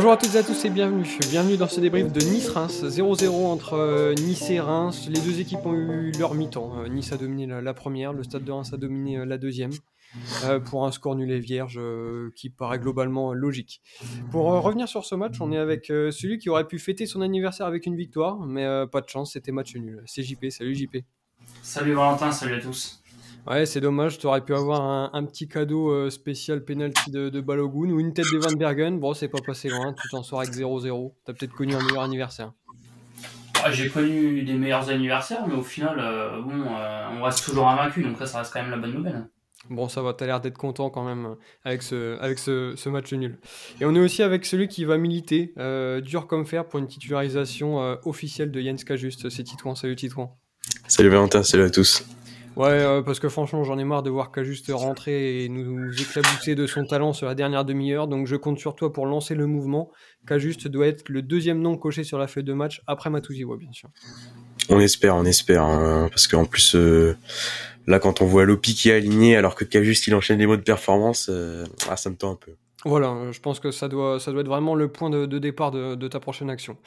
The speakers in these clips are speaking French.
Bonjour à toutes et à tous et bienvenue. Bienvenue dans ce débrief de Nice-Reims. 0-0 entre euh, Nice et Reims. Les deux équipes ont eu leur mi-temps. Euh, nice a dominé la, première, le stade de Reims a dominé euh, la deuxième. pour un score nul et vierge qui paraît globalement logique. Pour revenir sur ce match, on est avec celui qui aurait pu fêter son anniversaire avec une victoire, mais pas de chance, c'était match nul. C'est JP, salut JP. Salut Valentin, salut à tous. Ouais, c'est dommage. Tu aurais pu avoir un, petit cadeau euh, spécial penalty de, de, Balogun ou une tête de Van Bergen. Bon, c'est pas passé loin. Tu t'en sors avec 0-0. T'as peut-être connu un meilleur anniversaire. Ah, j'ai connu des meilleurs anniversaires, mais au final, euh, bon, euh, on reste toujours invaincu. Donc, ça, ça reste quand même la bonne nouvelle. Bon, ça va, t'as l'air d'être content quand même avec ce, avec ce, ce, match nul. Et on est aussi avec celui qui va militer, dur comme fer, pour une titularisation officielle de Jens Kajuste. C'est Titouan. Salut Titouan. Salut Valentin, salut à tous. Ouais, euh, parce que franchement, j'en ai marre de voir qu'à juste rentrer et nous éclabousser de son talent sur la dernière demi-heure. Donc, je compte sur toi pour lancer le mouvement. Qu'Ajuste doit être le deuxième nom coché sur la feuille de match après Matouziwa, bien sûr. On espère, on espère. Hein, parce qu'en plus, euh, là, quand on voit Lopi qui est aligné alors que Cajuste il enchaîne les mots de performance, euh, ah, ça me tend un peu. Voilà, je pense que ça doit, ça doit être vraiment le point de, départ de, ta prochaine action.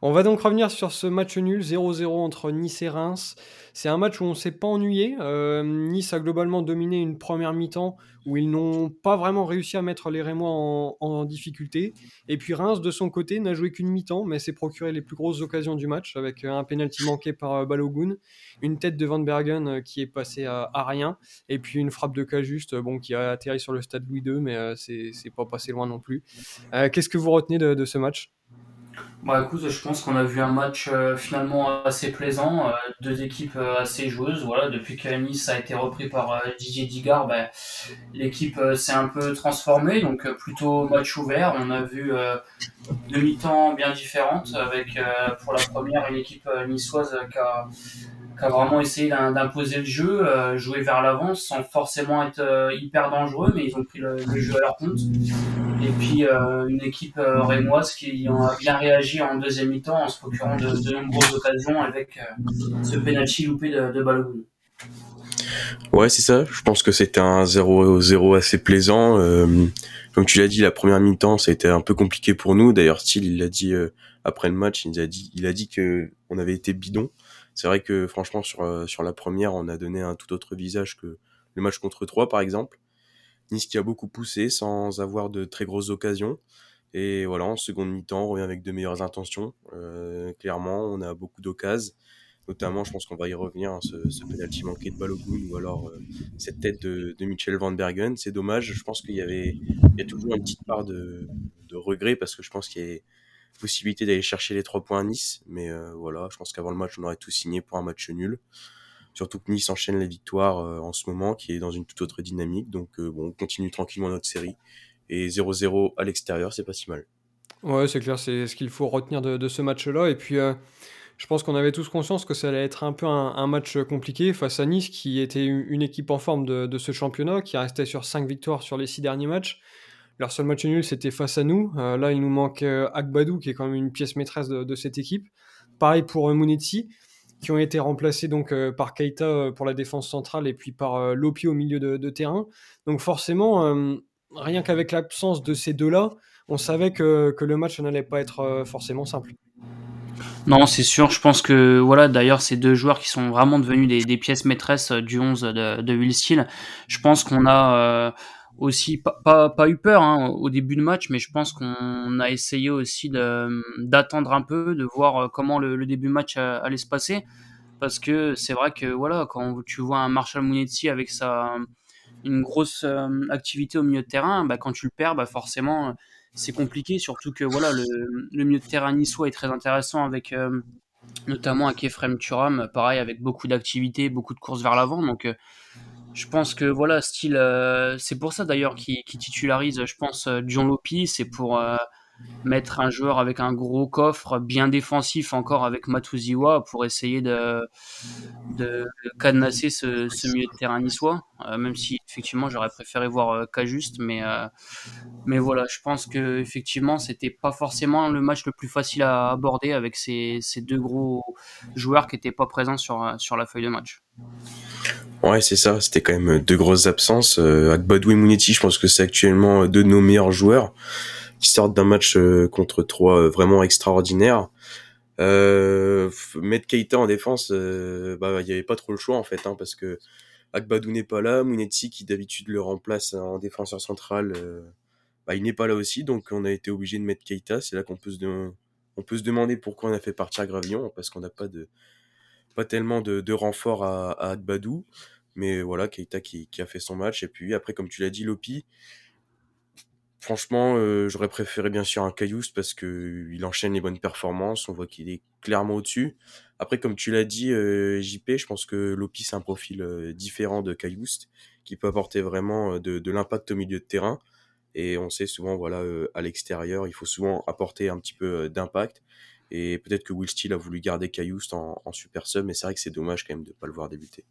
On va donc revenir sur ce match nul 0-0 entre Nice et Reims. C'est un match où on s'est pas ennuyé. Euh, nice a globalement dominé une première mi-temps où ils n'ont pas vraiment réussi à mettre les Rémois en, difficulté. Et puis Reims, de son côté, n'a joué qu'une mi-temps, mais s'est procuré les plus grosses occasions du match avec un penalty manqué par euh, Balogun, une tête de Van Bergen euh, qui est passée à, rien, et puis une frappe de Cajuste bon, qui a atterri sur le stade Louis II, mais c'est pas passé loin non plus. Qu'est-ce que vous retenez de ce match? Bah écoute, je pense qu'on a vu un match euh, finalement assez plaisant, euh, deux équipes euh, assez joueuses. Voilà, depuis que Nice a été repris par Didier Digard, ben, l'équipe s'est un peu transformée, donc plutôt match ouvert. On a vu deux mi-temps bien différentes, avec pour la première une équipe niçoise qui a qui a vraiment essayé d'imposer le jeu, euh, jouer vers l'avant sans forcément être euh, hyper dangereux, mais ils ont pris le, jeu à leur compte. Et puis euh, une équipe rémoise qui a bien réagi en deuxième mi-temps en se procurant de, nombreuses occasions avec ce penalty loupé de, de Balogun. Ouais, c'est ça. Je pense que c'était un 0-0 assez plaisant. comme tu l'as dit, la première mi-temps, ça a été un peu compliqué pour nous. D'ailleurs, Steele, il l'a dit après le match, il a dit, il avait été bidon. C'est vrai que franchement sur euh, sur la première, on a donné un tout autre visage que le match contre 3 par exemple. Nice qui a beaucoup poussé sans avoir de très grosses occasions. Et voilà, en seconde mi-temps, on revient avec de meilleures intentions. Euh, clairement, on a beaucoup d'occasions. Notamment, je pense qu'on va y revenir, hein, ce, ce penalty manqué de Balogun ou alors euh, cette tête de, de Michel Van Bergen. C'est dommage. Je pense qu'il y avait il y a toujours une petite part de, de regret parce que je pense qu'il y a possibilité d'aller chercher les trois points à Nice. Mais euh, voilà, je pense qu'avant le match, on aurait tout signé pour un match nul. Surtout que Nice enchaîne les victoires euh, en ce moment, qui est dans une toute autre dynamique. Donc euh, bon, on continue tranquillement notre série. Et 0-0 à l'extérieur, c'est pas si mal. Ouais, c'est clair, c'est ce qu'il faut retenir de, ce match-là. Et puis, je pense qu'on avait tous conscience que ça allait être un peu un, match compliqué face à Nice, qui était une équipe en forme de, de ce championnat, qui restait sur 5 victoires sur les 6 derniers matchs. Leur seul match nul, c'était face à nous. Euh, là, il nous manque euh, Agbadou, qui est quand même une pièce maîtresse de, cette équipe. Pareil pour euh, Mounetsi, qui ont été remplacés donc par Keita pour la défense centrale et puis par Lopi au milieu de, terrain. Donc forcément, rien qu'avec l'absence de ces deux-là, on savait que, le match n'allait pas être forcément simple. Non, c'est sûr. Je pense que voilà, d'ailleurs, ces deux joueurs qui sont vraiment devenus des, pièces maîtresses du 11 de, de Will Steele. Je pense qu'on a aussi pas, pas, eu peur hein, au début de match, mais je pense qu'on a essayé aussi d'attendre un peu, de voir euh, comment le, début de match allait se passer, parce que c'est vrai que voilà, quand tu vois un Marshall Mounetzi avec sa une grosse euh, activité au milieu de terrain, bah, quand tu le perds, bah, forcément c'est compliqué, surtout que voilà le, le, milieu de terrain niçois est très intéressant avec euh, notamment avec Ephraim Turam, pareil avec beaucoup d'activité, beaucoup de courses vers l'avant, donc je pense que voilà, style, euh, c'est pour ça d'ailleurs qui titularise, je pense, John Lopi, c'est pour euh, mettre un joueur avec un gros coffre, bien défensif encore avec Matuziwa pour essayer de, de cadenasser ce, milieu de terrain niçois. Euh, même si effectivement j'aurais préféré voir Cajuste, mais mais voilà, je pense que effectivement c'était pas forcément le match le plus facile à aborder avec ces, ces deux gros joueurs qui étaient pas présents sur sur la feuille de match. Ouais, c'est ça. C'était quand même deux grosses absences. Euh, Agbadou et Mounetti, je pense que c'est actuellement deux de nos meilleurs joueurs qui sortent d'un match contre trois vraiment extraordinaire. Euh, mettre Keita en défense, bah il y avait pas trop le choix en fait, hein, parce que Agbadou n'est pas là, Mounetsi qui d'habitude le remplace en défenseur central, bah, il n'est pas là aussi, donc on a été obligé de mettre Keita. C'est là qu'on peut se demander pourquoi on a fait partir Gravillon, parce qu'on n'a pas de pas tellement de, de renfort à, à. Mais voilà, Keita qui, qui, a fait son match. Et puis après, comme tu l'as dit, Lopi, franchement, euh, j'aurais préféré bien sûr un Cailloux parce que il enchaîne les bonnes performances. On voit qu'il est clairement au-dessus. Après, comme tu l'as dit, euh, JP, je pense que Lopi c'est un profil euh, différent de Cailloux qui peut apporter vraiment de, l'impact au milieu de terrain. Et on sait souvent, voilà, à l'extérieur, il faut souvent apporter un petit peu d'impact. Et peut-être que Will Steele a voulu garder Caillouste en, en super sub, mais c'est vrai que c'est dommage quand même de ne pas le voir débuter.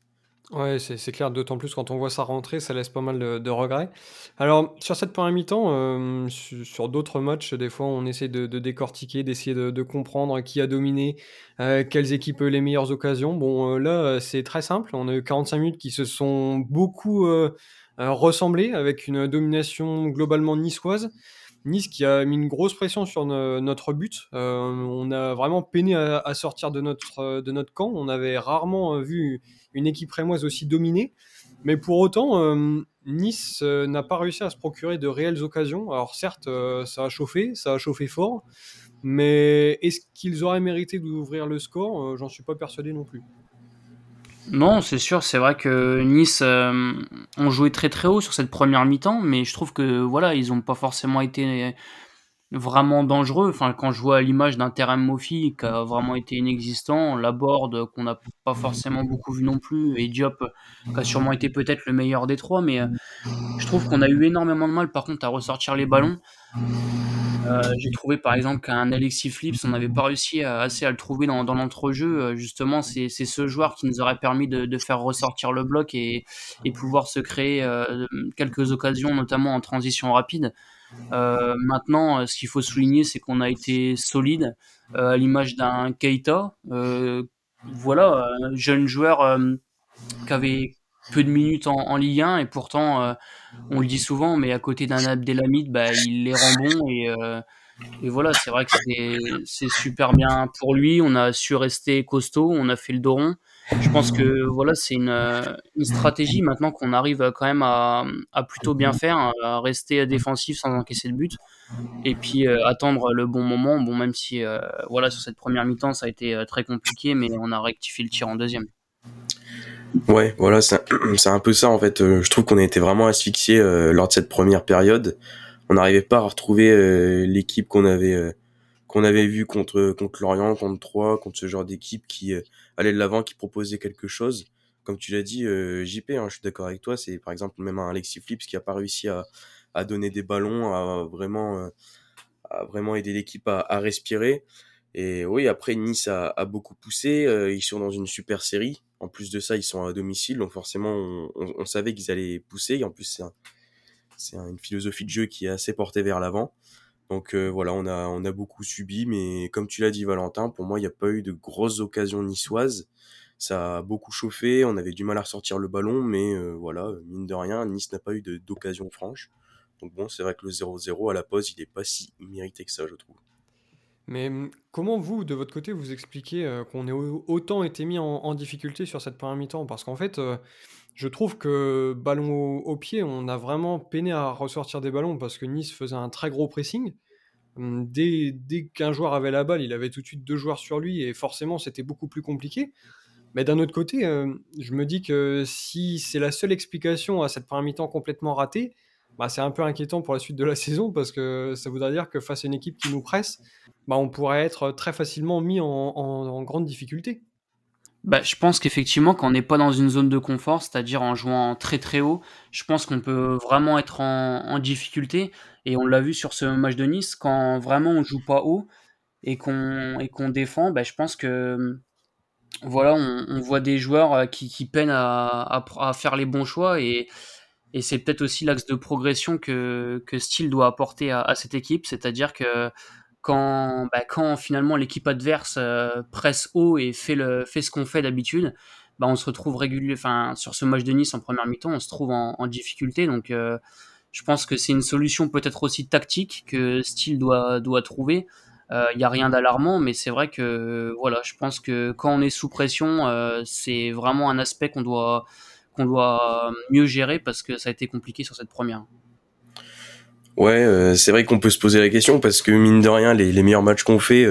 Ouais, c'est clair, d'autant plus quand on voit sa rentrée, ça laisse pas mal de, regrets. Alors, sur cette première mi-temps, euh, sur, d'autres matchs, des fois, on essaie de, décortiquer, d'essayer de, comprendre qui a dominé, euh, quelles équipes ont les meilleures occasions. Bon, euh, là, c'est très simple. On a eu 45 minutes qui se sont beaucoup ressemblés, avec une domination globalement niçoise. Nice qui a mis une grosse pression sur notre but. on a vraiment peiné à, sortir de notre, de notre camp. On avait rarement vu une équipe rémoise aussi dominée. Mais pour autant, euh, Nice euh, n'a pas réussi à se procurer de réelles occasions. Alors certes, euh, ça a chauffé, ça a chauffé fort, mais est-ce qu'ils auraient mérité d'ouvrir le score? J'en suis pas persuadé non plus. Non, c'est sûr, c'est vrai que Nice ont joué très très haut sur cette première mi-temps, mais je trouve que voilà, ils n'ont pas forcément été vraiment dangereux. Enfin, quand je vois l'image d'un terrain Mofi qui a vraiment été inexistant, la board qu'on n'a pas forcément beaucoup vu non plus, et Diop qui a sûrement été peut-être le meilleur des trois, mais euh, je trouve qu'on a eu énormément de mal par contre à ressortir les ballons. Euh, j'ai trouvé par exemple qu'un Alexis Flips, on n'avait pas réussi assez à le trouver dans, dans l'entrejeu. Euh, justement, c'est ce joueur qui nous aurait permis de, de faire ressortir le bloc et, et pouvoir se créer quelques occasions, notamment en transition rapide. Euh, maintenant, euh, ce qu'il faut souligner, c'est qu'on a été solide euh, à l'image d'un Keita. voilà, un jeune joueur qui avait peu de minutes en, Ligue 1 et pourtant, on le dit souvent, mais à côté d'un Abdelhamid, bah, il les rend bons et, et voilà, c'est vrai que c'est super bien pour lui. On a su rester costaud, on a fait le dos rond je pense que voilà, c'est une, une, stratégie maintenant qu'on arrive quand même à, à, plutôt bien faire, à rester défensif sans encaisser de but, et puis euh, attendre le bon moment. Bon, même si euh, voilà, sur cette première mi-temps, ça a été euh, très compliqué, mais on a rectifié le tir en deuxième. Ouais, voilà, c'est un peu ça en fait. Je trouve qu'on a été vraiment asphyxié lors de cette première période. On n'arrivait pas à retrouver l'équipe qu'on avait qu'on avait vu contre contre Lorient, contre Troyes, contre ce genre d'équipe qui aller de l'avant, qui proposait quelque chose. Comme tu l'as dit, euh, JP, hein, je suis d'accord avec toi. C'est par exemple même un Alexis Flips qui a pas réussi à, à donner des ballons, à vraiment, euh, à vraiment aider l'équipe à, respirer. Et oui, après Nice a, a beaucoup poussé. Euh, ils sont dans une super série. En plus de ça, ils sont à domicile, donc forcément, on, on, savait qu'ils allaient pousser. Et en plus, c'est un, c'est une philosophie de jeu qui est assez portée vers l'avant. Donc euh, voilà, on a, on a beaucoup subi, mais comme tu l'as dit Valentin, pour moi, il n'y a pas eu de grosses occasions niçoises. Ça a beaucoup chauffé, on avait du mal à ressortir le ballon, mais euh, voilà, mine de rien, Nice n'a pas eu d'occasion franche. Donc bon, c'est vrai que le 0-0 à la pause, il n'est pas si mérité que ça, je trouve. Mais hum, comment vous, de votre côté, vous expliquez euh, qu'on ait autant été mis en, difficulté sur cette première mi-temps? Parce qu'en fait, je trouve que ballon au, pied, on a vraiment peiné à ressortir des ballons parce que Nice faisait un très gros pressing. Hum, dès, dès qu'un joueur avait la balle, il avait tout de suite deux joueurs sur lui et forcément c'était beaucoup plus compliqué. Mais d'un autre côté, euh, je me dis que si c'est la seule explication à cette première mi-temps complètement ratée, bah, c'est un peu inquiétant pour la suite de la saison parce que ça voudrait dire que face à une équipe qui nous presse, bah, on pourrait être très facilement mis en grande difficulté. Bah, je pense qu'effectivement, quand on n'est pas dans une zone de confort, c'est-à-dire en jouant très très haut, je pense qu'on peut vraiment être en, difficulté. Et on l'a vu sur ce match de Nice, quand vraiment on joue pas haut et qu'on défend, je pense que voilà, on, voit des joueurs euh, qui, peinent à, à, à, faire les bons choix et, et c'est peut-être aussi l'axe de progression que, que Steele doit apporter à, à cette équipe, c'est-à-dire que quand, bah, quand finalement l'équipe adverse euh, presse haut et fait, le, fait ce qu'on fait d'habitude, bah, on se retrouve régulier, enfin, sur ce match de Nice en première mi-temps, on se trouve en, difficulté. Donc, euh, Je pense que c'est une solution peut-être aussi tactique que Steele doit, doit trouver. Il euh, n'y a rien d'alarmant, mais c'est vrai que voilà, je pense que quand on est sous pression, euh, c'est vraiment un aspect qu'on doit, qu'on doit mieux gérer parce que ça a été compliqué sur cette première. Ouais, euh, c'est vrai qu'on peut se poser la question parce que mine de rien, les, meilleurs matchs qu'on fait,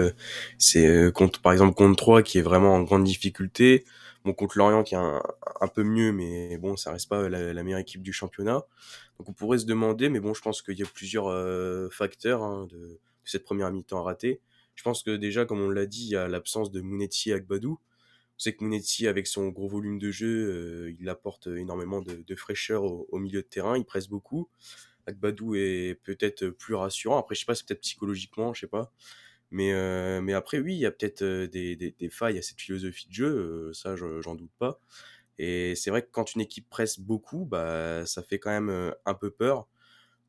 c'est contre, par exemple contre 3 qui est vraiment en grande difficulté, bon contre Lorient qui est un, peu mieux, mais bon, ça reste pas la, meilleure équipe du championnat. Donc on pourrait se demander, mais bon, je pense qu'il y a plusieurs facteurs hein, de cette première mi-temps ratée. Je pense que déjà, comme on l'a dit, il y a l'absence de Mounetzi et Agbadou. On sait que Mounetzi, avec son gros volume de jeu, euh, il apporte énormément de, fraîcheur au, milieu de terrain, il presse beaucoup. Agbadou est peut-être plus rassurant. Après, je sais pas, c'est peut-être psychologiquement, je sais pas. Mais, euh, après, oui, il y a peut-être euh, des, des, failles à cette philosophie de jeu, ça, j'en doute pas. Et c'est vrai que quand une équipe presse beaucoup, bah, ça fait quand même un peu peur.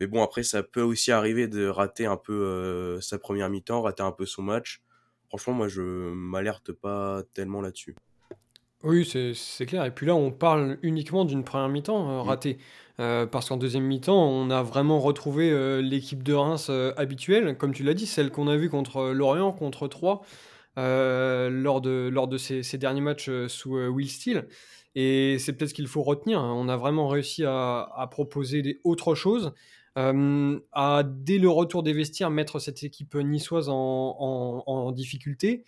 Mais bon, après, ça peut aussi arriver de rater un peu sa première mi-temps, rater un peu son match. Franchement, moi, je m'alerte pas tellement là-dessus. Oui, c'est clair. Et puis là, on parle uniquement d'une première mi-temps euh, mm. ratée. Euh, parce qu'en deuxième mi-temps, on a vraiment retrouvé l'équipe de Reims habituelle, comme tu l'as dit, celle qu'on a vue contre Lorient, contre Troyes, lors de, lors de ces, ces derniers matchs sous Will Steele. Et c'est peut-être ce qu'il faut retenir. Hein. On a vraiment réussi à, à proposer des, autre chose à, dès le retour des vestiaires, mettre cette équipe niçoise en, difficulté.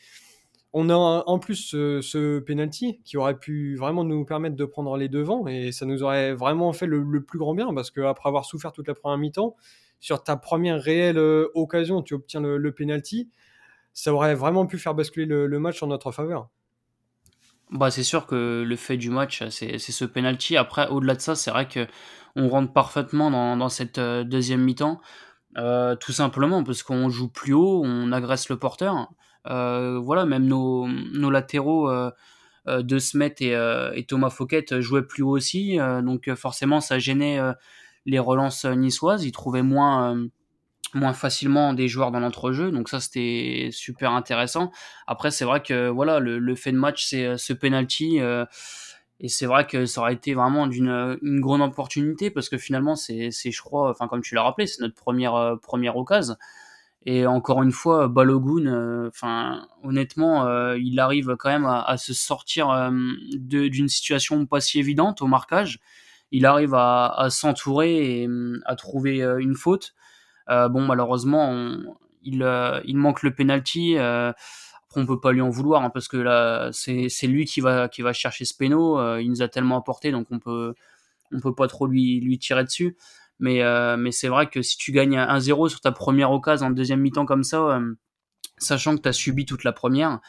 On a en plus ce, ce, penalty qui aurait pu vraiment nous permettre de prendre les devants et ça nous aurait vraiment fait le, plus grand bien parce qu'après avoir souffert toute la première mi-temps, sur ta première réelle occasion, tu obtiens le, le penalty, ça aurait vraiment pu faire basculer le, match en notre faveur. Bah, c'est sûr que le fait du match, c'est ce penalty. Après, au-delà de ça, c'est vrai que on rentre parfaitement dans, cette euh, deuxième mi-temps. Euh, tout simplement parce qu'on joue plus haut, on agresse le porteur. Euh, voilà, même nos, latéraux de Smet et, Thomas Fouquet jouaient plus haut aussi, donc forcément ça gênait les relances niçoises. Ils trouvaient moins moins facilement des joueurs dans l'entrejeu, donc ça c'était super intéressant. Après c'est vrai que voilà le, fait de match c'est ce penalty. Et c'est vrai que ça aurait été vraiment d'une une grande opportunité parce que finalement, c'est, je crois, enfin, comme tu l'as rappelé, c'est notre première, euh, première occasion. Et encore une fois, Balogun, euh, enfin, honnêtement, euh, il arrive quand même à, se sortir d'une situation pas si évidente au marquage. Il arrive à, s'entourer et à trouver une faute. Bon, malheureusement, il, il manque le penalty on peut pas lui en vouloir hein, parce que là c'est lui qui va chercher ce péno euh, il nous a tellement apporté donc on peut peut pas trop lui tirer dessus. Mais euh, c'est vrai que si tu gagnes 1-0 sur ta première occasion en deuxième mi-temps comme ça euh, sachant que tu as subi toute la première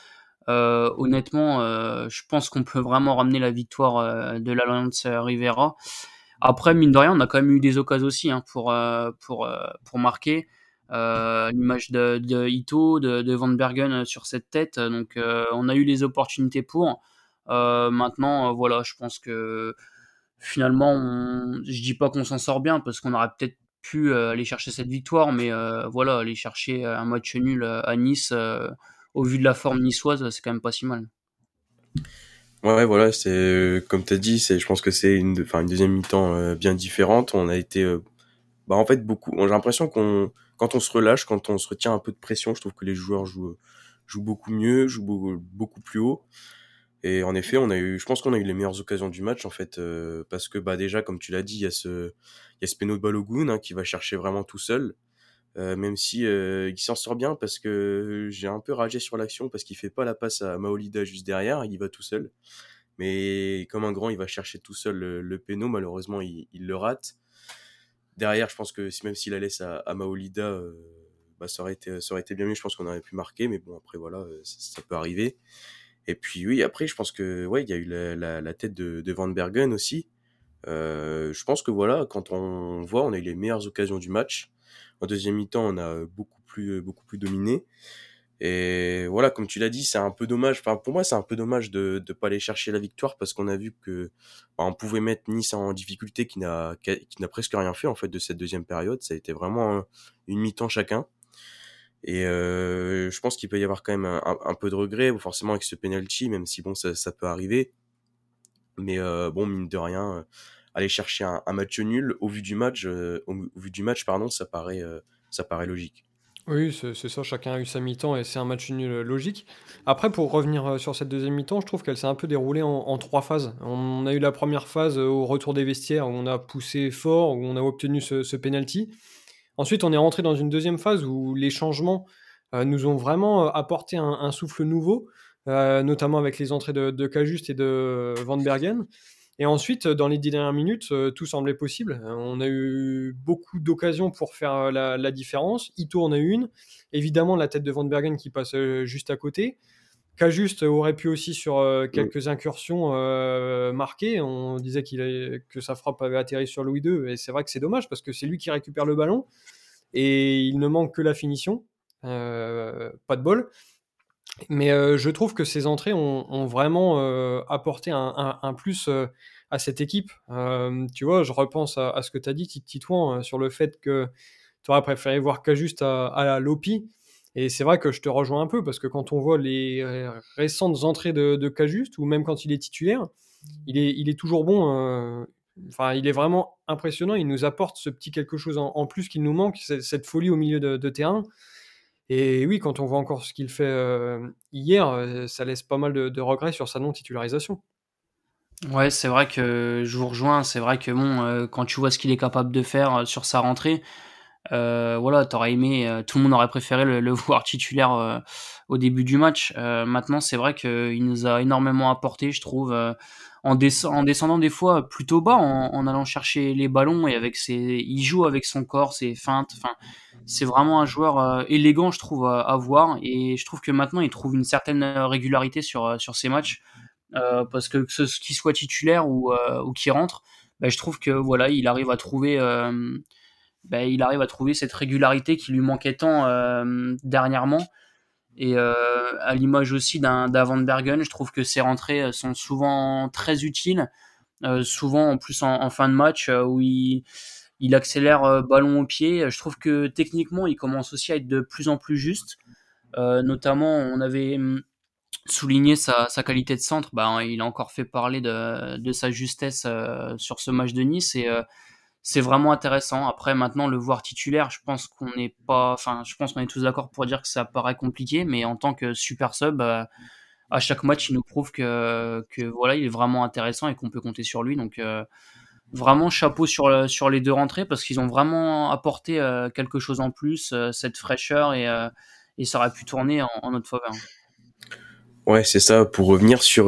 honnêtement je pense qu'on peut vraiment ramener la victoire de l'Alliance Rivera après mine de rien on a quand même eu des occasions aussi hein, pour pour pour marquer euh, l'image de, de, Ito, de, de, Van Bergen euh, sur cette tête. Donc euh, on a eu les opportunités pour. maintenant, voilà, je pense que finalement, on... je dis pas qu'on s'en sort bien parce qu'on aurait peut-être pu aller chercher cette victoire, mais voilà, aller chercher un match nul à Nice, au vu de la forme niçoise, c'est quand même pas si mal. Ouais, voilà, c'est comme tu as dit, c'est, je pense que c'est une, enfin, une deuxième mi-temps bien différente. On a été, bah, en fait, beaucoup. J'ai l'impression qu'on quand on se relâche, quand on se retient un peu de pression, je trouve que les joueurs jouent, jouent beaucoup mieux, jouent beaucoup, plus haut. Et en effet, on a eu, je pense qu'on a eu les meilleures occasions du match en fait, euh, parce que bah déjà, comme tu l'as dit, il y a ce, il y a ce de Balogun hein, qui va chercher vraiment tout seul, euh, même si euh, il s'en sort bien parce que j'ai un peu ragé sur l'action parce qu'il fait pas la passe à Maolida juste derrière, il va tout seul. Mais comme un grand, il va chercher tout seul le, le péno, malheureusement, il, le rate. Derrière, je pense que même s'il la laisse à, Maolida, euh, bah, ça, aurait été, bien mieux. Je pense qu'on aurait pu marquer, mais bon, après, voilà, euh, ça, peut arriver. Et puis, oui, après, je pense que, ouais, il y a eu la, tête de, Van Bergen aussi. Euh, je pense que, voilà, quand on voit, on a eu les meilleures occasions du match. En deuxième mi-temps, on a beaucoup plus, beaucoup plus dominé. Et voilà, comme tu l'as dit, c'est un peu dommage. Enfin, pour moi, c'est un peu dommage de ne pas aller chercher la victoire parce qu'on a vu que on pouvait mettre Nice en difficulté, qui n'a qui n'a presque rien fait en fait de cette deuxième période. Ça a été vraiment une mi-temps chacun. Et euh, je pense qu'il peut y avoir quand même un, peu de regret, forcément avec ce penalty, même si bon, ça, ça peut arriver. Mais euh, bon, mine de rien, aller chercher un, match nul au vu du match, au, vu du match pardon, ça paraît, ça paraît logique. Oui, c'est ça, chacun a eu sa mi-temps et c'est un match nul logique. Après, pour revenir sur cette deuxième mi-temps, je trouve qu'elle s'est un peu déroulée en, trois phases. On a eu la première phase au retour des vestiaires où on a poussé fort, où on a obtenu ce, ce penalty. Ensuite, on est rentré dans une deuxième phase où les changements nous ont vraiment apporté un, souffle nouveau, notamment avec les entrées de, de Cajuste et de Van Bergen. Et ensuite, dans les dix dernières minutes, tout semblait possible. On a eu beaucoup d'occasions pour faire la, différence. Ito en a eu une. Évidemment, la tête de Van Bergen qui passe juste à côté. Cajuste aurait pu aussi sur quelques incursions marquer. On disait qu'il que sa frappe avait atterri sur Louis II. Et c'est vrai que c'est dommage parce que c'est lui qui récupère le ballon. Et il ne manque que la finition. Euh, pas de bol. Mais euh, je trouve que ces entrées ont, vraiment euh, apporté un, plus à cette équipe. tu vois, je repense à, ce que tu as dit, Titouan, sur le fait que tu aurais préféré voir Cajuste à, à Lopi. Et c'est vrai que je te rejoins un peu parce que quand on voit les récentes entrées de, de Cajuste, ou même quand il est titulaire, il est, il est toujours bon. Enfin, il est vraiment impressionnant. Il nous apporte ce petit quelque chose en, plus qu'il nous manque, cette, folie au milieu de terrain. Et oui, quand on voit encore ce qu'il fait euh, hier, euh, ça laisse pas mal de, regrets sur sa non-titularisation. Ouais, c'est vrai que je vous rejoins. C'est vrai que bon, euh, quand tu vois ce qu'il est capable de faire sur sa rentrée, voilà, t'aurais aimé, tout le monde aurait préféré le, voir titulaire au début du match. maintenant, c'est vrai qu'il nous a énormément apporté, je trouve, en, en, descendant des fois plutôt bas, en, en, allant chercher les ballons et avec ses, il joue avec son corps, ses feintes. Enfin, c'est vraiment un joueur euh, élégant, je trouve, à, voir. Et je trouve que maintenant, il trouve une certaine euh, régularité sur, euh, ses matchs. parce que qu'il soit titulaire ou, qu'il rentre, bah, je trouve que voilà, il arrive à trouver, bah, il arrive à trouver cette régularité qui lui manquait tant dernièrement. Et à l'image aussi d'un Van Bergen, je trouve que ses rentrées sont souvent très utiles, souvent en plus en fin de match où il il accélère euh, ballon au pied. Je trouve que techniquement, il commence aussi à être de plus en plus juste. Euh, notamment, on avait hum, souligné sa, qualité de centre. Ben, il a encore fait parler de, sa justesse euh, sur ce match de Nice c'est vraiment intéressant. Après, maintenant, le voir titulaire, je pense qu'on n'est pas, enfin, je pense qu'on est tous d'accord pour dire que ça paraît compliqué, mais en tant que super sub, à chaque match, il nous prouve que, que voilà, il est vraiment intéressant et qu'on peut compter sur lui. Donc, vraiment chapeau sur, sur les deux rentrées parce qu'ils ont vraiment apporté euh, quelque chose en plus, euh, cette fraîcheur et, euh, et, ça aurait pu tourner en, notre faveur. Ouais, c'est ça. Pour revenir sur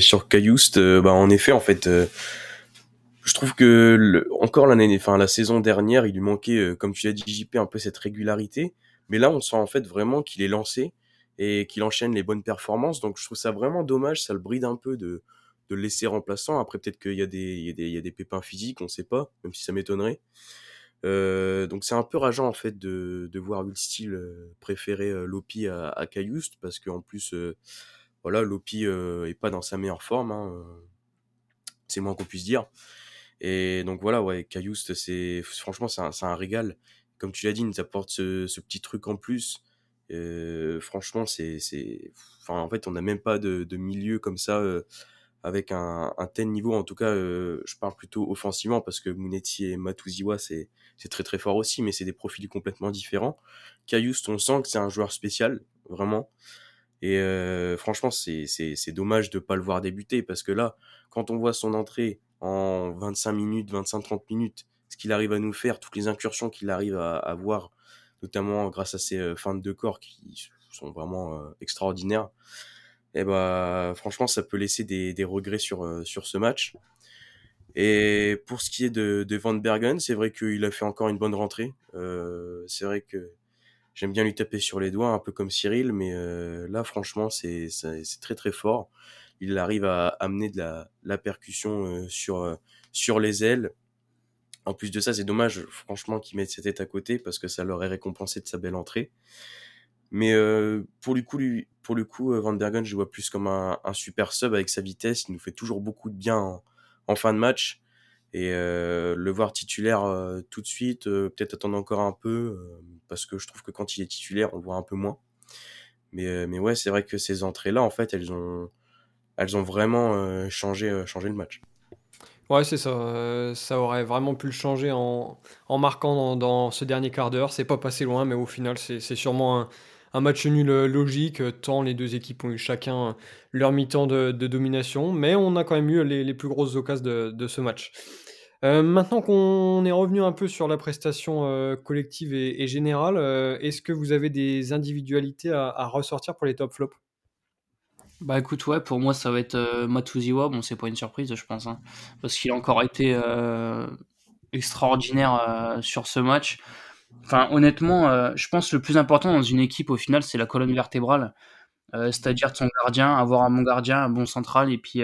sur Cayoust, bah en effet, en fait, je trouve que encore l'année, enfin la saison dernière, il lui manquait, comme tu l'as dit, JP, un peu cette régularité. Mais là, on sent en fait vraiment qu'il est lancé et qu'il enchaîne les bonnes performances. Donc, je trouve ça vraiment dommage. Ça le bride un peu de de laisser remplaçant. Après, peut-être qu'il y, a des, y, pépins physiques, on ne sait pas, même si ça m'étonnerait. Euh, donc c'est un peu rageant en fait de, de voir Will Steele euh, préférer euh, Lopi à, à Caillouste parce qu'en plus voilà Lopi est pas dans sa meilleure forme hein, c'est moins qu'on puisse dire et donc voilà ouais Caillouste c'est franchement c'est un, un, régal comme tu l'as dit il nous apporte ce, ce, petit truc en plus franchement c'est en fait on n'a même pas de, de milieu comme ça avec un, un, tel niveau. En tout cas, euh, je parle plutôt offensivement parce que Munetti et Matuziwa, c'est très très fort aussi, mais c'est des profils complètement différents. Cayoust, on sent que c'est un joueur spécial, vraiment. Et euh, franchement, c'est dommage de pas le voir débuter parce que là, quand on voit son entrée en 25 minutes, 25-30 minutes, ce qu'il arrive à nous faire, toutes les incursions qu'il arrive à avoir, notamment grâce à ses euh, fins de corps qui sont vraiment euh, extraordinaires, et eh bah franchement ça peut laisser des, des regrets sur euh, sur ce match. Et pour ce qui est de, de Van Bergen, c'est vrai qu'il a fait encore une bonne rentrée. Euh, c'est vrai que j'aime bien lui taper sur les doigts, un peu comme Cyril, mais euh, là franchement c'est très très fort. Il arrive à amener de la, la percussion euh, sur euh, sur les ailes. En plus de ça, c'est dommage franchement qu'il mette sa tête à côté parce que ça l'aurait récompensé de sa belle entrée. Mais euh, pour le coup, lui, pour le coup, euh, Van Bergen, je vois plus comme un, super sub avec sa vitesse. Il nous fait toujours beaucoup de bien en, fin de match. Et euh, le voir titulaire euh, tout de suite, peut-être attendre encore un peu, parce que je trouve que quand il est titulaire, on le voit un peu moins. Mais, mais ouais, c'est vrai que ces entrées-là, en fait, elles ont, elles ont vraiment changé, changé le match. Ouais, c'est ça. ça aurait vraiment pu le changer en, en marquant dans, ce dernier quart d'heure. C'est pas passé loin, mais au final, c'est sûrement un, match nul logique, tant les deux équipes ont eu chacun leur mi-temps de, domination. Mais on a quand même eu les, plus grosses occasions de, ce match. maintenant qu'on est revenu un peu sur la prestation collective et, générale, est-ce que vous avez des individualités à, ressortir pour les top flops? Bah écoute, ouais, pour moi ça va être euh, Matuziwa. Bon, c'est pas une surprise, je pense, hein, parce qu'il a encore été euh, extraordinaire euh, sur ce match. Enfin, honnêtement, je pense que le plus important dans une équipe au final, c'est la colonne vertébrale, c'est-à-dire son gardien, avoir un bon gardien, un bon central, et puis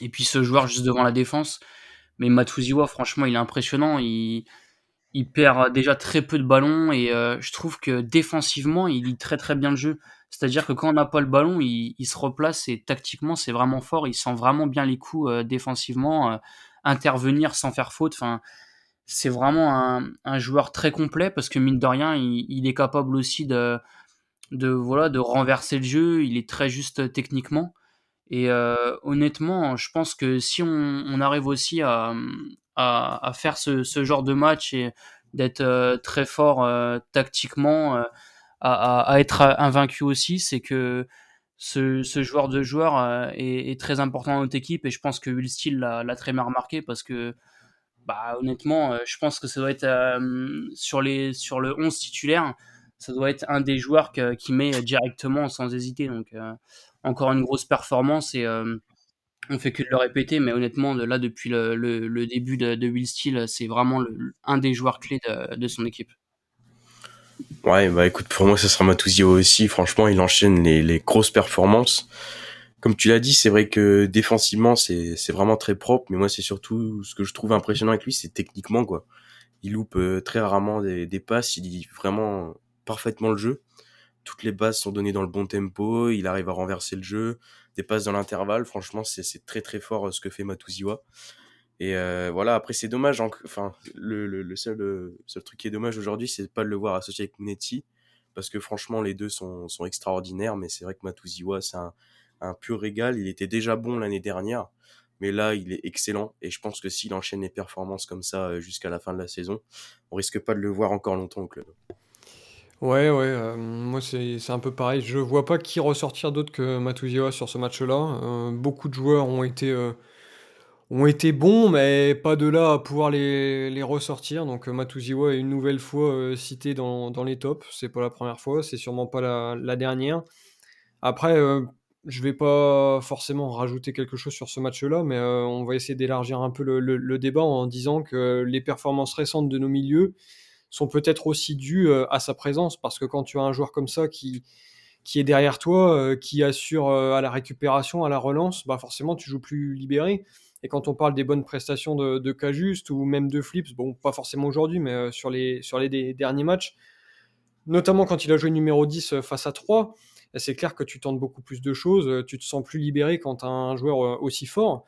et puis ce joueur juste devant la défense. Mais Matuziwa, franchement, il est impressionnant. Il, il perd déjà très peu de ballons et je trouve que défensivement, il lit très très bien le jeu. C'est-à-dire que quand on n'a pas le ballon, il, se replace et tactiquement, c'est vraiment fort. Il sent vraiment bien les coups euh, défensivement, euh, intervenir sans faire faute. Enfin, c'est vraiment un, joueur très complet parce que mine de rien, il, est capable aussi de, voilà, de renverser le jeu. Il est très juste techniquement. Et euh, honnêtement, je pense que si on, arrive aussi à, faire ce, genre de match et d'être très fort tactiquement, à, être invaincu aussi, c'est que ce, joueur de joueur euh, est, très important dans notre équipe et je pense que Will Steele l'a très bien remarqué parce que bah, honnêtement, euh, je pense que ça doit être euh, sur, les, sur le 11 titulaire, ça doit être un des joueurs qui met directement sans hésiter. Donc encore une grosse performance et on fait que de le répéter, mais honnêtement, là depuis le, début de, Will Steele, c'est vraiment un des joueurs clés de son équipe. Ouais, bah écoute, pour moi, ça sera Matuzio aussi. Franchement, il enchaîne les, les grosses performances. Comme tu l'as dit, c'est vrai que défensivement, c'est, c'est vraiment très propre, mais moi, c'est surtout ce que je trouve impressionnant avec lui, c'est techniquement, quoi. Il loupe euh, très rarement des, des passes, il lit vraiment parfaitement le jeu. Toutes les bases sont données dans le bon tempo, il arrive à renverser le jeu, des passes dans l'intervalle. Franchement, c'est, c'est très très fort euh, ce que fait Matuziwa. Et euh, voilà, après c'est dommage. Enfin, le, le, seul, seul truc qui est dommage aujourd'hui, c'est de pas le voir associé avec Munetti, parce que franchement les deux sont, sont extraordinaires. Mais c'est vrai que Matuziwa, c'est un, un pur régal. Il était déjà bon l'année dernière, mais là il est excellent. Et je pense que s'il enchaîne les performances comme ça euh, jusqu'à la fin de la saison, on risque pas de le voir encore longtemps au club. Ouais, ouais, euh, moi c'est un peu pareil. Je vois pas qui ressortir d'autre que Matuziwa sur ce match-là. beaucoup de joueurs ont été ont été bons, mais pas de là à pouvoir les, les ressortir. Donc euh, Matuziwa est une nouvelle fois euh, cité dans, dans, les tops. C'est pas la première fois, c'est sûrement pas la, la dernière. Après, euh, je vais pas forcément rajouter quelque chose sur ce match-là, mais on va essayer d'élargir un peu le, débat en disant que les performances récentes de nos milieux sont peut-être aussi dues à sa présence, parce que quand tu as un joueur comme ça qui, est derrière toi, qui assure à la récupération, à la relance, bah forcément tu joues plus libéré. Et quand on parle des bonnes prestations de, de Cajuste ou même de Flips, bon, pas forcément aujourd'hui, mais euh, sur les, sur les derniers matchs, notamment quand il a joué numéro 10 euh, face à 3, c'est clair que tu tentes beaucoup plus de choses, euh, tu te sens plus libéré quand tu as un joueur aussi fort.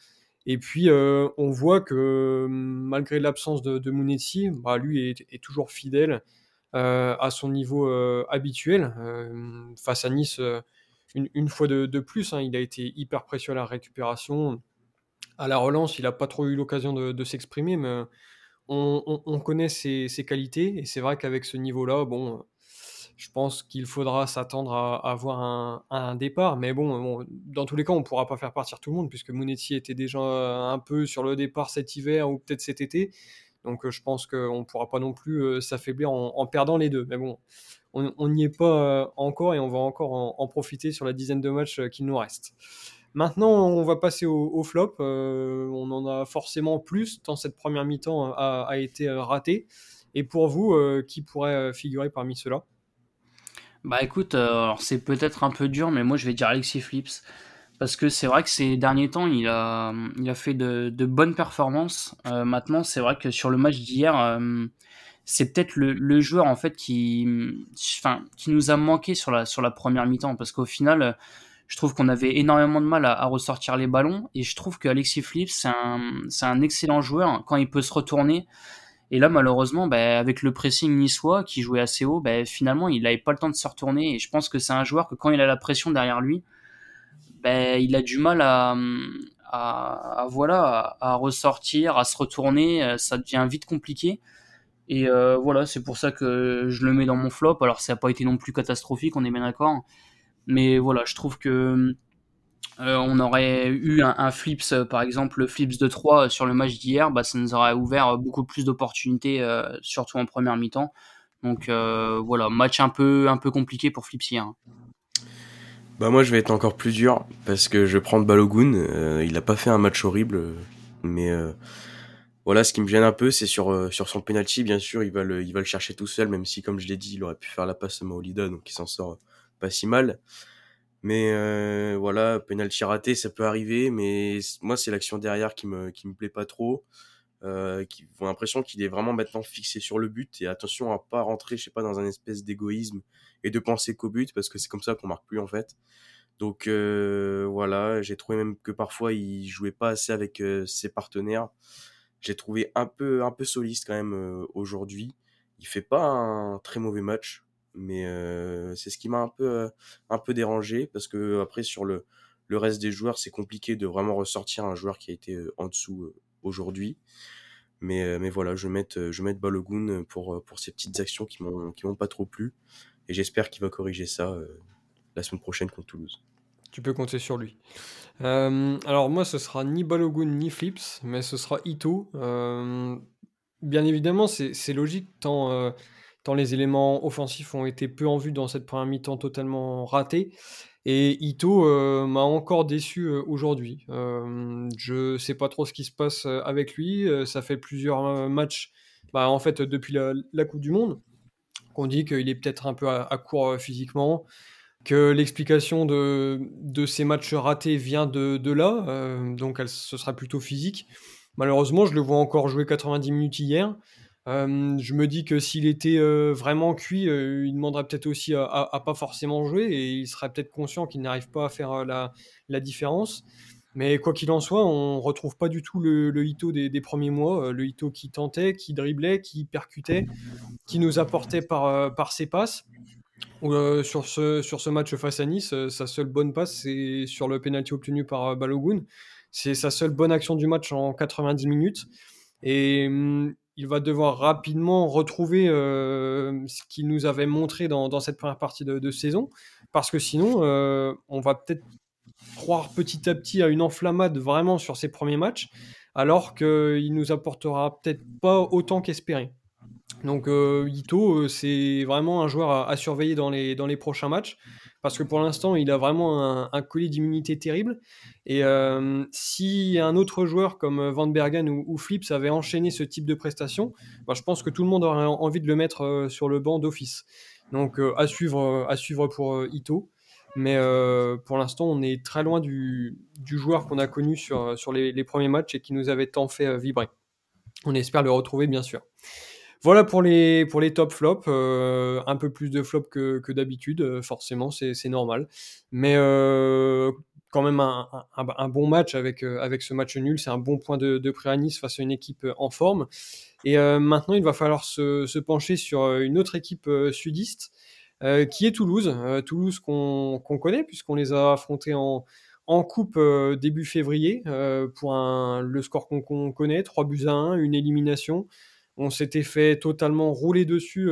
Et puis, on voit que malgré l'absence de, de bah, lui est, toujours fidèle à son niveau habituel. face à Nice, une, fois de, plus, hein, il a été hyper précieux à la récupération à la relance, il n'a pas trop eu l'occasion de, s'exprimer, mais on, connaît ses, qualités. Et c'est vrai qu'avec ce niveau-là, bon, je pense qu'il faudra s'attendre à, avoir un, départ. Mais bon, dans tous les cas, on ne pourra pas faire partir tout le monde, puisque Monetti était déjà un peu sur le départ cet hiver ou peut-être cet été. Donc je pense qu'on ne pourra pas non plus euh, s'affaiblir en, perdant les deux. Mais bon, on n'y est pas euh, encore et on va encore en, profiter sur la dizaine de matchs euh, qu'il nous reste. Maintenant, on va passer au, flop. Euh, on en a forcément plus, tant cette première mi-temps a, été euh, ratée. Et pour vous, euh, qui pourrait figurer parmi ceux-là? Bah écoute, c'est peut-être un peu dur, mais moi je vais dire Alexis Flips. Parce que c'est vrai que ces derniers temps, il a, il a fait de, bonnes performances. maintenant, c'est vrai que sur le match d'hier, c'est peut-être le, joueur en fait qui, enfin, qui nous a manqué sur la, sur la première mi-temps. Parce qu'au final je trouve qu'on avait énormément de mal à, ressortir les ballons et je trouve que Alexis Flips c'est un, un, excellent joueur quand il peut se retourner. Et là, malheureusement, bah, avec le pressing niçois qui jouait assez haut, bah, finalement, il n'avait pas le temps de se retourner. Et je pense que c'est un joueur que quand il a la pression derrière lui, bah, il a du mal à, à, voilà, à, ressortir, à se retourner, ça devient vite compliqué. Et voilà, c'est pour ça que je le mets dans mon flop. Alors, ça n'a pas été non plus catastrophique, on est bien d'accord. Mais voilà, je trouve que on aurait eu un, flips, par exemple, le flips de 3 sur le match d'hier, bah, ça nous aurait ouvert beaucoup plus d'opportunités, surtout en première mi-temps. Donc voilà, match un peu, un peu compliqué pour Flips hier. Hein. Bah moi je vais être encore plus dur parce que je prends Balogun. Euh, il a pas fait un match horrible, mais euh, voilà ce qui me gêne un peu, c'est sur euh, sur son penalty. Bien sûr, il va le il va le chercher tout seul, même si comme je l'ai dit, il aurait pu faire la passe à Maolida, donc il s'en sort pas si mal. Mais voilà, penalty raté, ça peut arriver, mais moi c'est l'action derrière qui me qui me plaît pas trop. qui ont l'impression qu'il est vraiment maintenant fixé sur le but et attention à pas rentrer, je sais pas, dans un espèce d'égoïsme et de penser qu'au but parce que c'est comme ça qu'on marque plus en fait. Donc euh, voilà, j'ai trouvé même que parfois il jouait pas assez avec euh, ses partenaires. J'ai trouvé un peu un peu soliste quand même euh, aujourd'hui. Il fait pas un très mauvais match, mais c'est ce qui m'a un peu un peu dérangé parce que après sur le le reste des joueurs, c'est compliqué de vraiment ressortir un joueur qui a été en dessous aujourd'hui. Mais, mais voilà, je vais mettre, je vais Balogun pour, pour ces petites actions qui m'ont, qui m'ont pas trop plu. Et j'espère qu'il va corriger ça la semaine prochaine contre Toulouse. Tu peux compter sur lui. Alors moi, ce sera ni Balogun ni Flips, mais ce sera Ito. Bien évidemment, c'est logique tant, tant les éléments offensifs ont été peu en vue dans cette première mi-temps totalement ratée. Et Ito m'a encore déçu aujourd'hui. je sais pas trop ce qui se passe avec lui. ça fait plusieurs matchs, bah, en fait, depuis la Coupe du Monde qu'on dit qu'il est peut-être un peu à, court euh, physiquement, que l'explication de, ces matchs ratés vient de, là, euh, donc ce sera plutôt physique. Malheureusement, je le vois encore jouer 90 minutes hier. Euh, je me dis que s'il était vraiment cuit, il demanderait peut-être aussi à, à, pas forcément jouer et il serait peut-être conscient qu'il n'arrive pas à faire la, différence. Mais quoi qu'il en soit, on retrouve pas du tout le, le Ito des, premiers mois, euh, le Ito qui tentait, qui driblait, qui percutait, qui nous apportait par, euh, ses passes. Euh, sur, ce, match face à Nice, sa seule bonne passe, c'est sur le penalty obtenu par Balogun. C'est sa seule bonne action du match en 90 minutes. Et hum, il va devoir rapidement retrouver ce qu'il nous avait montré dans, cette première partie de, de saison. Parce que sinon, on va peut-être croire petit à petit à une enflammade vraiment sur ses premiers matchs, alors qu'il nous apportera peut-être pas autant qu'espéré. Donc euh, Ito, euh, c'est vraiment un joueur à, surveiller dans les, prochains matchs, parce que pour l'instant, il a vraiment un, colis d'immunité terrible. Et euh, si un autre joueur comme Van Bergen ou, Flips avait enchaîné ce type de prestation, bah, je pense que tout le monde aurait envie de le mettre sur le banc d'office. Donc à, suivre, à suivre pour Ito. Mais pour l'instant, on est très loin du, joueur qu'on a connu sur, les, premiers matchs et qui nous avait tant fait vibrer. On espère le retrouver, bien sûr. Voilà pour les, pour les top flops. Euh, un peu plus de flops que, que d'habitude, euh, forcément, c'est normal. Mais euh, quand même un, un, bon match avec, euh, avec ce match nul. C'est un bon point de, de Nice face à une équipe en forme. Et maintenant, il va falloir se, se pencher sur une autre équipe sudiste euh, qui est Toulouse. Euh, Toulouse qu'on connaît puisqu'on les a affrontés en, en coupe euh, début février pour un, le score qu'on connaît, 3 buts à 1, une élimination. On s'était fait totalement rouler dessus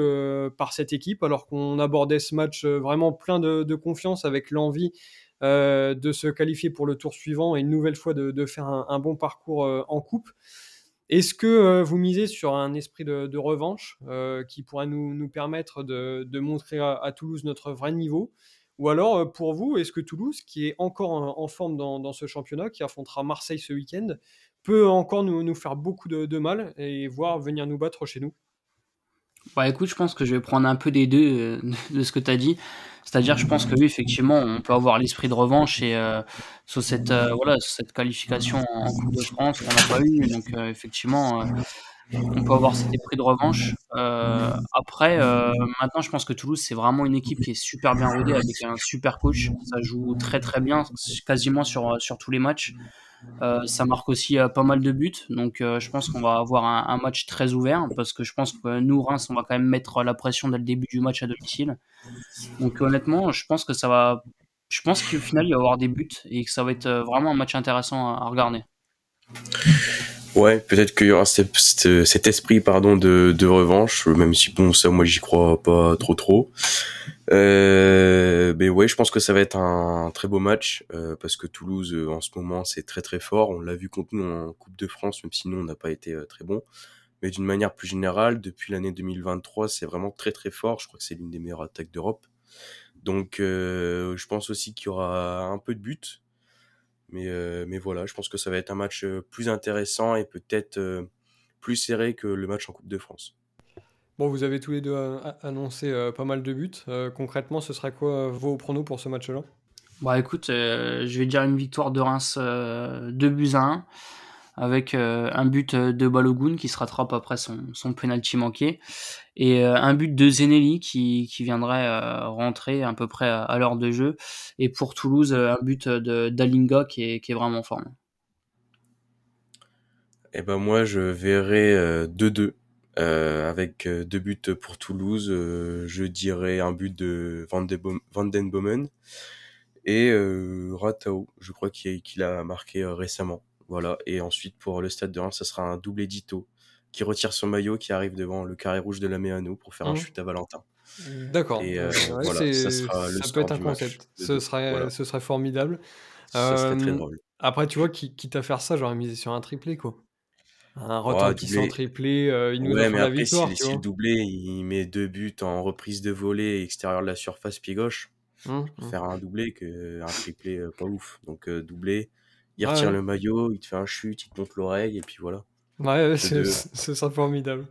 par cette équipe alors qu'on abordait ce match vraiment plein de, confiance avec l'envie de se qualifier pour le tour suivant et une nouvelle fois de, faire un, bon parcours en coupe. Est-ce que euh, vous misez sur un esprit de, revanche euh, qui pourrait nous, permettre de, montrer à, Toulouse notre vrai niveau? Ou alors, euh, pour vous, est-ce que Toulouse, qui est encore en, forme dans, ce championnat, qui affrontera Marseille ce week-end, peut encore nous, faire beaucoup de, mal et voir venir nous battre chez nous? Bah écoute, je pense que je vais prendre un peu des deux de ce que tu as dit. C'est-à-dire, je pense que oui, effectivement, on peut avoir l'esprit de revanche et euh, sur cette euh, voilà cette qualification en Coupe de France qu'on n'a pas eu. Donc euh, effectivement, on peut avoir cet esprit de revanche. après, maintenant, je pense que Toulouse c'est vraiment une équipe qui est super bien rodée avec un super coach. Ça joue très très bien, quasiment sur tous les matchs. Euh, ça marque aussi euh, pas mal de buts, donc euh, je pense qu'on va avoir un, un, match très ouvert parce que je pense que nous Reims on va quand même mettre la pression dès le début du match à domicile. Donc honnêtement, je pense que ça va je pense qu'au final, il va y avoir des buts et que ça va être vraiment un match intéressant à regarder. Ouais, peut-être qu'il y aura cet, esprit pardon de, de, revanche, même si bon ça moi j'y crois pas trop trop. Euh, mais ouais, je pense que ça va être un, très beau match euh, parce que Toulouse euh, en ce moment c'est très très fort. On l'a vu contre nous en Coupe de France, même si nous on n'a pas été euh, très bon. Mais d'une manière plus générale, depuis l'année 2023, c'est vraiment très très fort. Je crois que c'est l'une des meilleures attaques d'Europe. Donc je pense aussi qu'il y aura un peu de but mais, euh, mais voilà, je pense que ça va être un match euh, plus intéressant et peut-être euh, plus serré que le match en Coupe de France. Bon, vous avez tous les deux annoncé pas mal de buts. concrètement, ce sera quoi vos pronos pour ce match-là? Bah écoute, je vais dire une victoire de Reims 2 buts à 1 avec euh, un but euh, de Balogun qui se rattrape après son, son penalty manqué et euh, un but de Zenelli qui, qui viendrait rentrer à peu près à, l'heure de jeu et pour Toulouse un but de d'Alinga qui est, qui est vraiment fort. Eh ben moi je verrai 2-2 avec deux buts pour Toulouse. je dirais un but de Van, Den et Ratao, je crois qu'il a marqué récemment. Voilà. Et ensuite, pour le stade de Reims, ça sera un double édito qui retire son maillot, qui arrive devant le carré rouge de la Méano pour faire un mmh. chute à Valentin. D'accord. Et euh, voilà, ça, sera le ça peut être un concept. Ce serait, ce serait formidable. Ça serait très drôle. Après, tu vois, quitte à faire ça, j'aurais misé sur un triplé, quoi. Un retentissant triplé, euh, il nous ouais, mais la après, victoire. Si, doublé, il met deux buts en reprise de volée extérieur de la surface pied gauche. Mmh, mmh. Faire un doublé que un triplé euh, pas ouf. Donc doublé, il retire le maillot, il te fait un chute, il te monte l'oreille, et puis voilà. Ouais, ce serait formidable.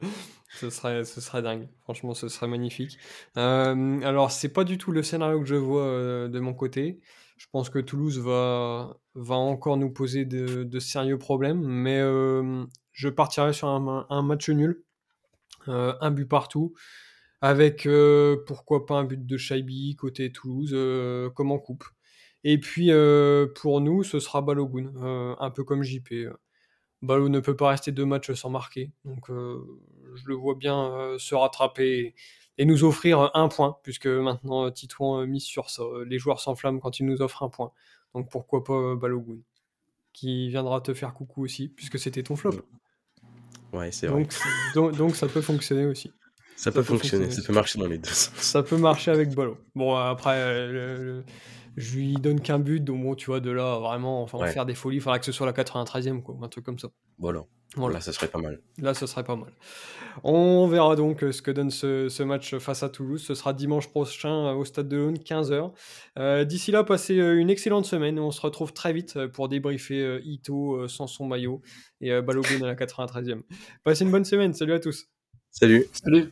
ce serait, ce serait dingue. Franchement, ce serait magnifique. Euh, alors, c'est pas du tout le scénario que je vois euh, de mon côté. Je pense que Toulouse va, va encore nous poser de, sérieux problèmes, mais euh, je partirai sur un, match nul, un but partout, avec pourquoi pas un but de Shaibi côté Toulouse, comme en coupe. Et puis euh, pour nous, ce sera Balogun, euh, un peu comme JP. Balo ne peut pas rester deux matchs sans marquer, donc euh, je le vois bien se rattraper et nous offrir un point, puisque maintenant Titouan mise sur ça. Les joueurs s'enflamment quand il nous offre un point. Donc pourquoi pas Balogun, qui viendra te faire coucou aussi, puisque c'était ton flop. Ouais, c'est vrai. Donc, donc, ça peut fonctionner aussi. Ça, peut, fonctionner, ça peut marcher dans les deux sens. Ça peut marcher avec Balo. Bon, après, le, je lui donne qu'un but, donc bon, tu vois, de là, vraiment, enfin, faire des folies, il faudra que ce soit la 93e, quoi, un truc comme ça. Voilà. voilà. Là, ça serait pas mal. Là, ce serait pas mal. On verra donc euh, ce que donne ce, match face à Toulouse. Ce sera dimanche prochain euh, au Stade de l'Aune, 15h. Euh, d'ici là, passez une excellente semaine. On se retrouve très vite pour débriefer Ito sans son maillot et Balogun à la 93e. Passez une bonne semaine. Salut à tous. Salut. Salut.